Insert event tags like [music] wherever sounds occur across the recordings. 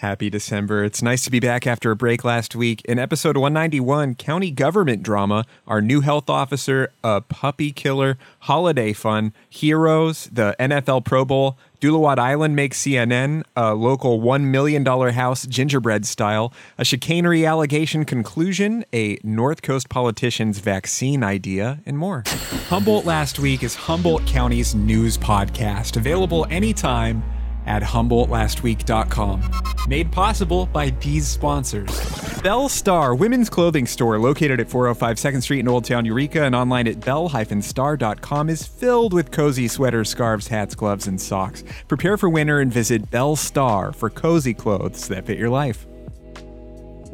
Happy December. It's nice to be back after a break last week. In episode 191, county government drama, our new health officer, a puppy killer, holiday fun, heroes, the NFL Pro Bowl, Duluwat Island makes CNN, a local $1 million house gingerbread style, a chicanery allegation conclusion, a North Coast politician's vaccine idea, and more. Humboldt Last Week is Humboldt County's news podcast, available anytime at HumboldtLastWeek.com. Made possible by these sponsors. Bell Star, women's clothing store located at 405 2nd Street in Old Town Eureka and online at bell-star.com is filled with cozy sweaters, scarves, hats, gloves, and socks. Prepare for winter and visit Bell Star for cozy clothes that fit your life.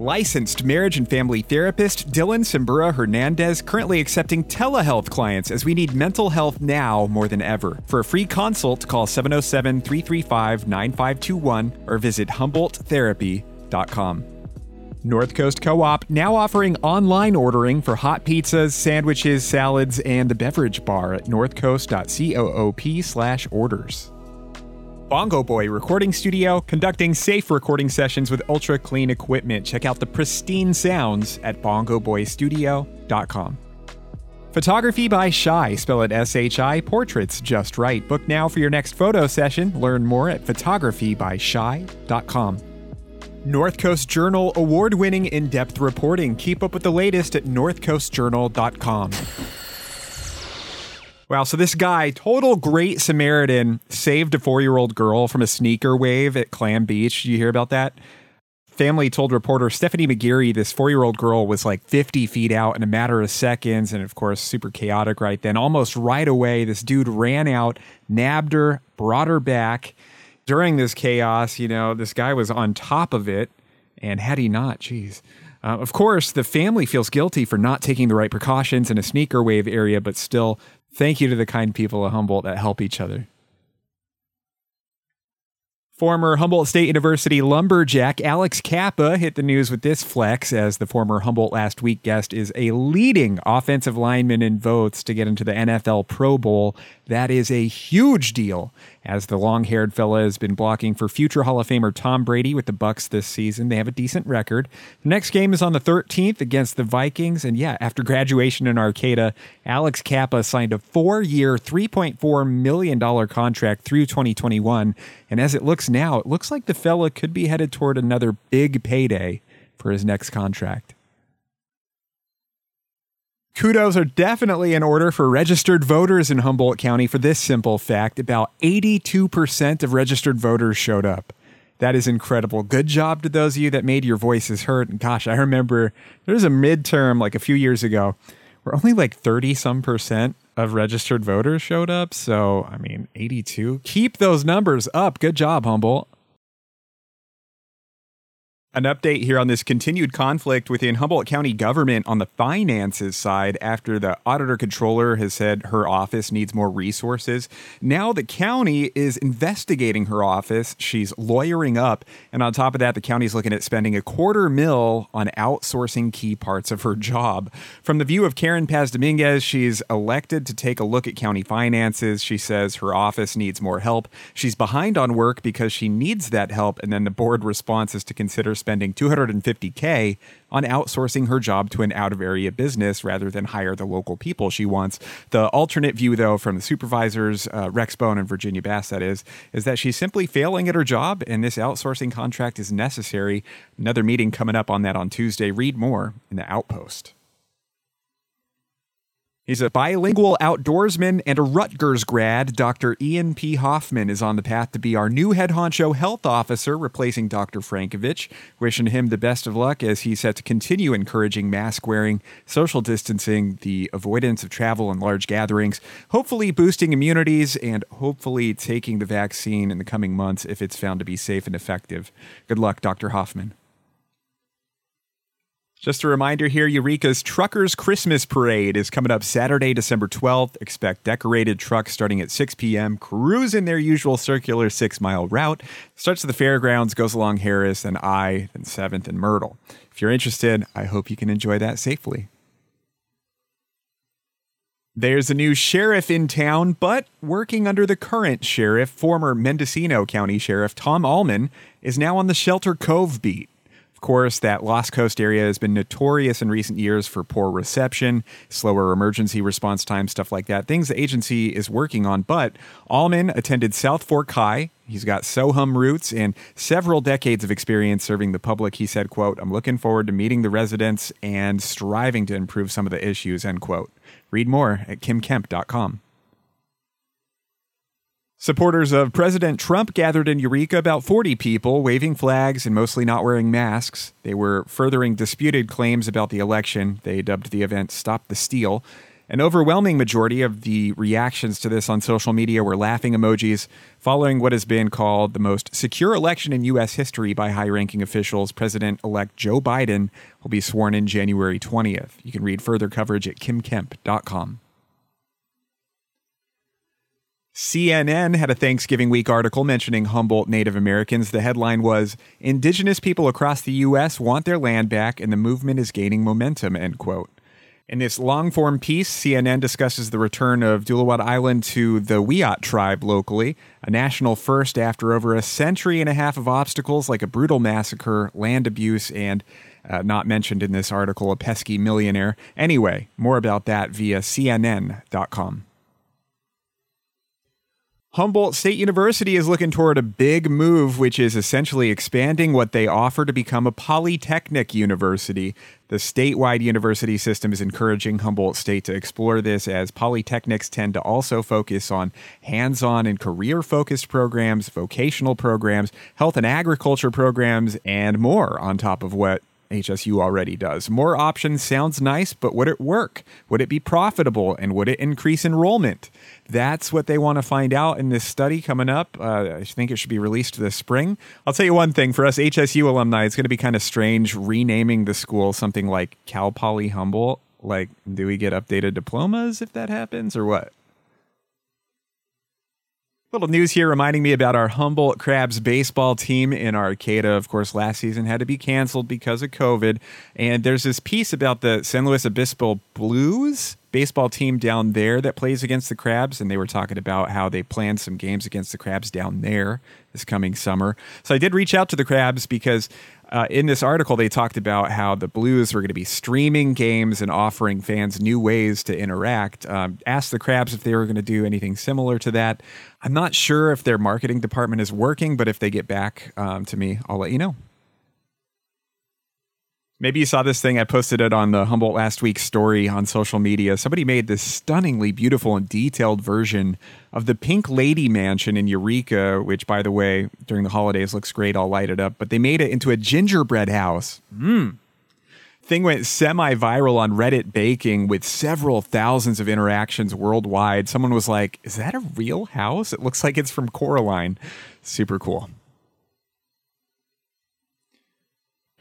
Licensed marriage and family therapist Dylan Simbura Hernandez currently accepting telehealth clients as we need mental health now more than ever. For a free consult, call 707 335 9521 or visit HumboldtTherapy.com. North Coast Co op now offering online ordering for hot pizzas, sandwiches, salads, and the beverage bar at northcoast.coop slash orders. Bongo Boy Recording Studio, conducting safe recording sessions with ultra clean equipment. Check out the pristine sounds at bongoboystudio.com. Photography by Shy, spell it S H I, portraits just right. Book now for your next photo session. Learn more at photographybyshy.com. North Coast Journal award winning in depth reporting. Keep up with the latest at northcoastjournal.com. Wow, so this guy, total great Samaritan, saved a four year old girl from a sneaker wave at Clam Beach. Did you hear about that? Family told reporter Stephanie McGeary this four year old girl was like 50 feet out in a matter of seconds. And of course, super chaotic right then. Almost right away, this dude ran out, nabbed her, brought her back. During this chaos, you know, this guy was on top of it. And had he not, geez. Uh, of course, the family feels guilty for not taking the right precautions in a sneaker wave area, but still, Thank you to the kind people of Humboldt that help each other. Former Humboldt State University lumberjack Alex Cappa hit the news with this flex as the former Humboldt Last Week guest is a leading offensive lineman in votes to get into the NFL Pro Bowl. That is a huge deal as the long-haired fella has been blocking for future Hall of Famer Tom Brady with the Bucs this season. They have a decent record. The next game is on the 13th against the Vikings and yeah, after graduation in Arcata, Alex Cappa signed a 4-year, 3.4 million dollar contract through 2021, and as it looks now, it looks like the fella could be headed toward another big payday for his next contract. Kudos are definitely in order for registered voters in Humboldt County for this simple fact about 82% of registered voters showed up. That is incredible. Good job to those of you that made your voices heard. And gosh, I remember there was a midterm like a few years ago where only like 30 some percent of registered voters showed up. So, I mean, 82. Keep those numbers up. Good job, Humboldt. An update here on this continued conflict within Humboldt County government on the finances side after the auditor controller has said her office needs more resources. Now the county is investigating her office. She's lawyering up. And on top of that, the county's looking at spending a quarter mil on outsourcing key parts of her job. From the view of Karen Paz Dominguez, she's elected to take a look at county finances. She says her office needs more help. She's behind on work because she needs that help. And then the board response is to consider spending 250K on outsourcing her job to an out of area business rather than hire the local people she wants. The alternate view, though, from the supervisors, uh, Rex Bohn and Virginia Bass, that is, is that she's simply failing at her job and this outsourcing contract is necessary. Another meeting coming up on that on Tuesday. Read more in the Outpost. He's a bilingual outdoorsman and a Rutgers grad. Dr. Ian P. Hoffman is on the path to be our new head honcho health officer, replacing Dr. Frankovich. Wishing him the best of luck as he's set to continue encouraging mask wearing, social distancing, the avoidance of travel and large gatherings, hopefully boosting immunities, and hopefully taking the vaccine in the coming months if it's found to be safe and effective. Good luck, Dr. Hoffman. Just a reminder here Eureka's Truckers Christmas Parade is coming up Saturday, December 12th. Expect decorated trucks starting at 6 p.m., cruising their usual circular six mile route. Starts at the fairgrounds, goes along Harris, and I, then 7th and Myrtle. If you're interested, I hope you can enjoy that safely. There's a new sheriff in town, but working under the current sheriff, former Mendocino County Sheriff Tom Allman, is now on the Shelter Cove beat. Course, that Lost Coast area has been notorious in recent years for poor reception, slower emergency response time, stuff like that. Things the agency is working on. But Allman attended South Fork High. He's got SoHum roots and several decades of experience serving the public. He said, quote, I'm looking forward to meeting the residents and striving to improve some of the issues, end quote. Read more at kymkemp.com. Supporters of President Trump gathered in Eureka, about 40 people, waving flags and mostly not wearing masks. They were furthering disputed claims about the election. They dubbed the event Stop the Steal. An overwhelming majority of the reactions to this on social media were laughing emojis, following what has been called the most secure election in U.S. history by high ranking officials. President elect Joe Biden will be sworn in January 20th. You can read further coverage at kymkemp.com. CNN had a Thanksgiving week article mentioning Humboldt Native Americans. The headline was Indigenous people across the U.S. want their land back and the movement is gaining momentum, end quote. In this long form piece, CNN discusses the return of Duluwat Island to the Wiyot tribe locally, a national first after over a century and a half of obstacles like a brutal massacre, land abuse, and uh, not mentioned in this article, a pesky millionaire. Anyway, more about that via CNN.com. Humboldt State University is looking toward a big move, which is essentially expanding what they offer to become a polytechnic university. The statewide university system is encouraging Humboldt State to explore this as polytechnics tend to also focus on hands on and career focused programs, vocational programs, health and agriculture programs, and more on top of what HSU already does. More options sounds nice, but would it work? Would it be profitable? And would it increase enrollment? That's what they want to find out in this study coming up. Uh, I think it should be released this spring. I'll tell you one thing for us HSU alumni, it's going to be kind of strange renaming the school something like Cal Poly Humboldt. Like, do we get updated diplomas if that happens or what? Little news here reminding me about our Humboldt Crabs baseball team in Arcata. Of course, last season had to be canceled because of COVID. And there's this piece about the San Luis Obispo Blues baseball team down there that plays against the Crabs. And they were talking about how they planned some games against the Crabs down there this coming summer. So I did reach out to the Crabs because uh, in this article, they talked about how the Blues were going to be streaming games and offering fans new ways to interact. Um, asked the Crabs if they were going to do anything similar to that. I'm not sure if their marketing department is working, but if they get back um, to me, I'll let you know. Maybe you saw this thing. I posted it on the Humboldt last week's story on social media. Somebody made this stunningly beautiful and detailed version of the Pink Lady Mansion in Eureka, which, by the way, during the holidays looks great, all lighted up. But they made it into a gingerbread house. Mmm. Thing went semi viral on Reddit Baking with several thousands of interactions worldwide. Someone was like, Is that a real house? It looks like it's from Coraline. Super cool.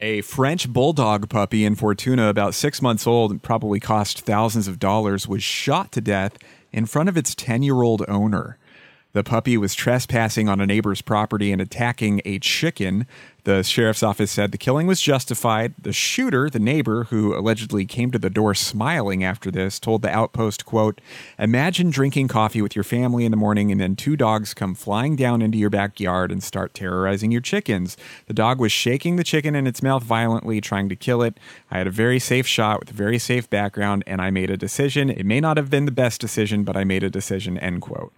A French bulldog puppy in Fortuna, about six months old and probably cost thousands of dollars, was shot to death in front of its 10 year old owner. The puppy was trespassing on a neighbor's property and attacking a chicken. The sheriff's office said the killing was justified. The shooter, the neighbor who allegedly came to the door smiling after this, told the outpost, quote, "Imagine drinking coffee with your family in the morning and then two dogs come flying down into your backyard and start terrorizing your chickens. The dog was shaking the chicken in its mouth violently, trying to kill it. I had a very safe shot with a very safe background and I made a decision. It may not have been the best decision, but I made a decision." End quote.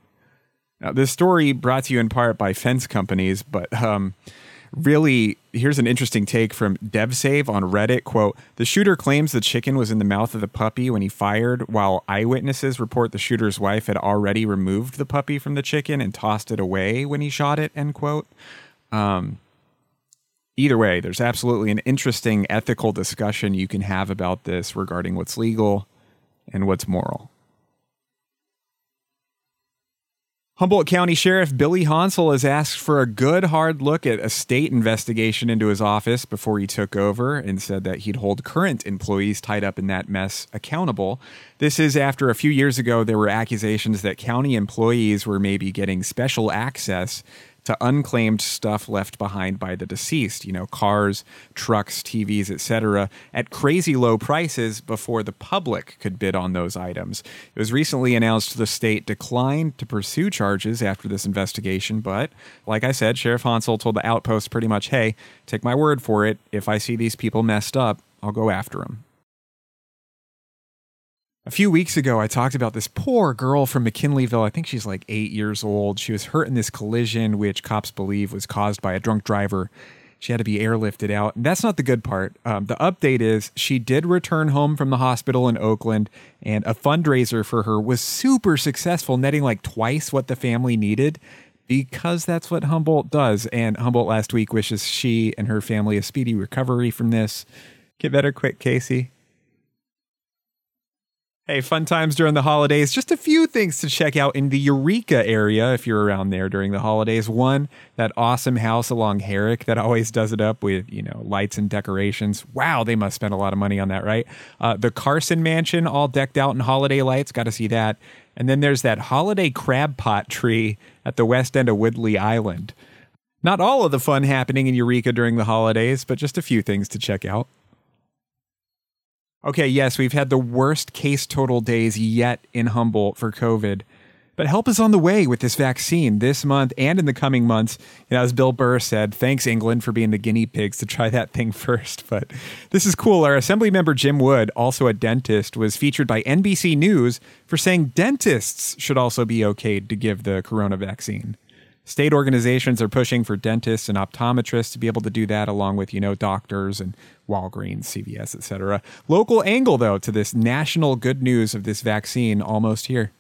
Now, this story brought to you in part by fence companies, but um, really, here's an interesting take from DevSave on Reddit. Quote, the shooter claims the chicken was in the mouth of the puppy when he fired, while eyewitnesses report the shooter's wife had already removed the puppy from the chicken and tossed it away when he shot it, end quote. Um, either way, there's absolutely an interesting ethical discussion you can have about this regarding what's legal and what's moral. Humboldt County Sheriff Billy Honsal has asked for a good hard look at a state investigation into his office before he took over and said that he'd hold current employees tied up in that mess accountable. This is after a few years ago there were accusations that county employees were maybe getting special access to unclaimed stuff left behind by the deceased, you know, cars, trucks, TVs, etc., at crazy low prices before the public could bid on those items. It was recently announced the state declined to pursue charges after this investigation, but like I said, Sheriff Honsal told the Outpost pretty much, "Hey, take my word for it, if I see these people messed up, I'll go after them." A few weeks ago, I talked about this poor girl from McKinleyville. I think she's like eight years old. She was hurt in this collision, which cops believe was caused by a drunk driver. She had to be airlifted out. And that's not the good part. Um, the update is she did return home from the hospital in Oakland, and a fundraiser for her was super successful, netting like twice what the family needed because that's what Humboldt does. And Humboldt last week wishes she and her family a speedy recovery from this. Get better quick, Casey. Hey, fun times during the holidays. Just a few things to check out in the Eureka area if you're around there during the holidays. One, that awesome house along Herrick that always does it up with, you know, lights and decorations. Wow, they must spend a lot of money on that, right? Uh, the Carson Mansion, all decked out in holiday lights. Got to see that. And then there's that holiday crab pot tree at the west end of Woodley Island. Not all of the fun happening in Eureka during the holidays, but just a few things to check out. Okay, yes, we've had the worst case total days yet in Humboldt for COVID. But help is on the way with this vaccine this month and in the coming months. Know, as Bill Burr said, thanks England for being the guinea pigs to try that thing [laughs] first. But this is cool. Our assembly member Jim Wood, also a dentist, was featured by NBC News for saying dentists should also be okayed to give the corona vaccine. State organizations are pushing for dentists and optometrists to be able to do that along with, you know, doctors and Walgreens, CVS, etc. Local angle though to this national good news of this vaccine almost here.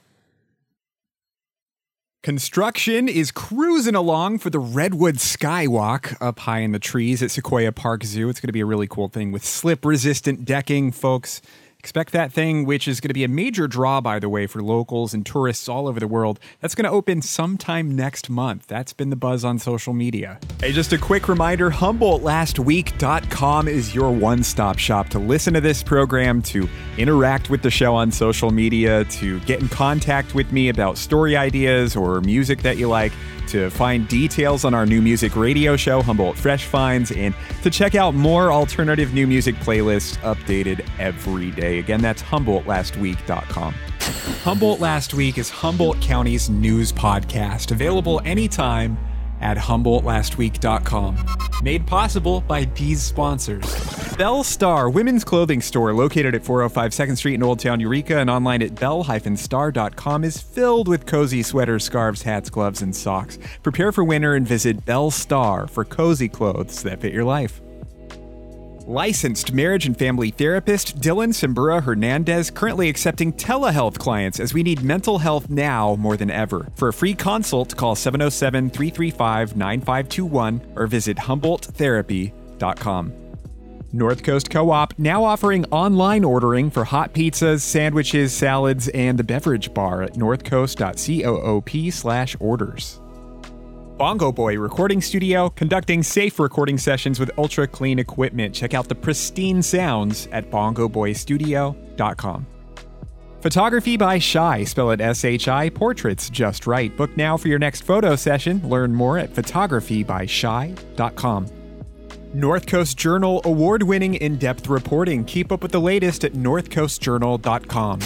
Construction is cruising along for the Redwood Skywalk up high in the trees at Sequoia Park Zoo. It's going to be a really cool thing with slip resistant decking, folks. Expect that thing, which is going to be a major draw, by the way, for locals and tourists all over the world. That's going to open sometime next month. That's been the buzz on social media. Hey, just a quick reminder HumboldtLastWeek.com is your one stop shop to listen to this program, to interact with the show on social media, to get in contact with me about story ideas or music that you like to find details on our new music radio show, Humboldt Fresh Finds, and to check out more alternative new music playlists updated every day. Again, that's HumboldtLastWeek.com. Humboldt Last Week is Humboldt County's news podcast, available anytime at HumboldtLastWeek.com. Made possible by these sponsors. Bell Star, women's clothing store located at 405 2nd Street in Old Town Eureka and online at bell-star.com is filled with cozy sweaters, scarves, hats, gloves, and socks. Prepare for winter and visit Bell Star for cozy clothes that fit your life. Licensed marriage and family therapist Dylan Simbura Hernandez currently accepting telehealth clients as we need mental health now more than ever. For a free consult, call 707 335 9521 or visit HumboldtTherapy.com. North Coast Co op now offering online ordering for hot pizzas, sandwiches, salads, and the beverage bar at northcoast.coop slash orders. Bongo Boy Recording Studio, conducting safe recording sessions with ultra clean equipment. Check out the pristine sounds at bongoboystudio.com. Photography by Shy, spell it S H I, portraits just right. Book now for your next photo session. Learn more at photographybyshy.com. North Coast Journal award winning in depth reporting. Keep up with the latest at northcoastjournal.com.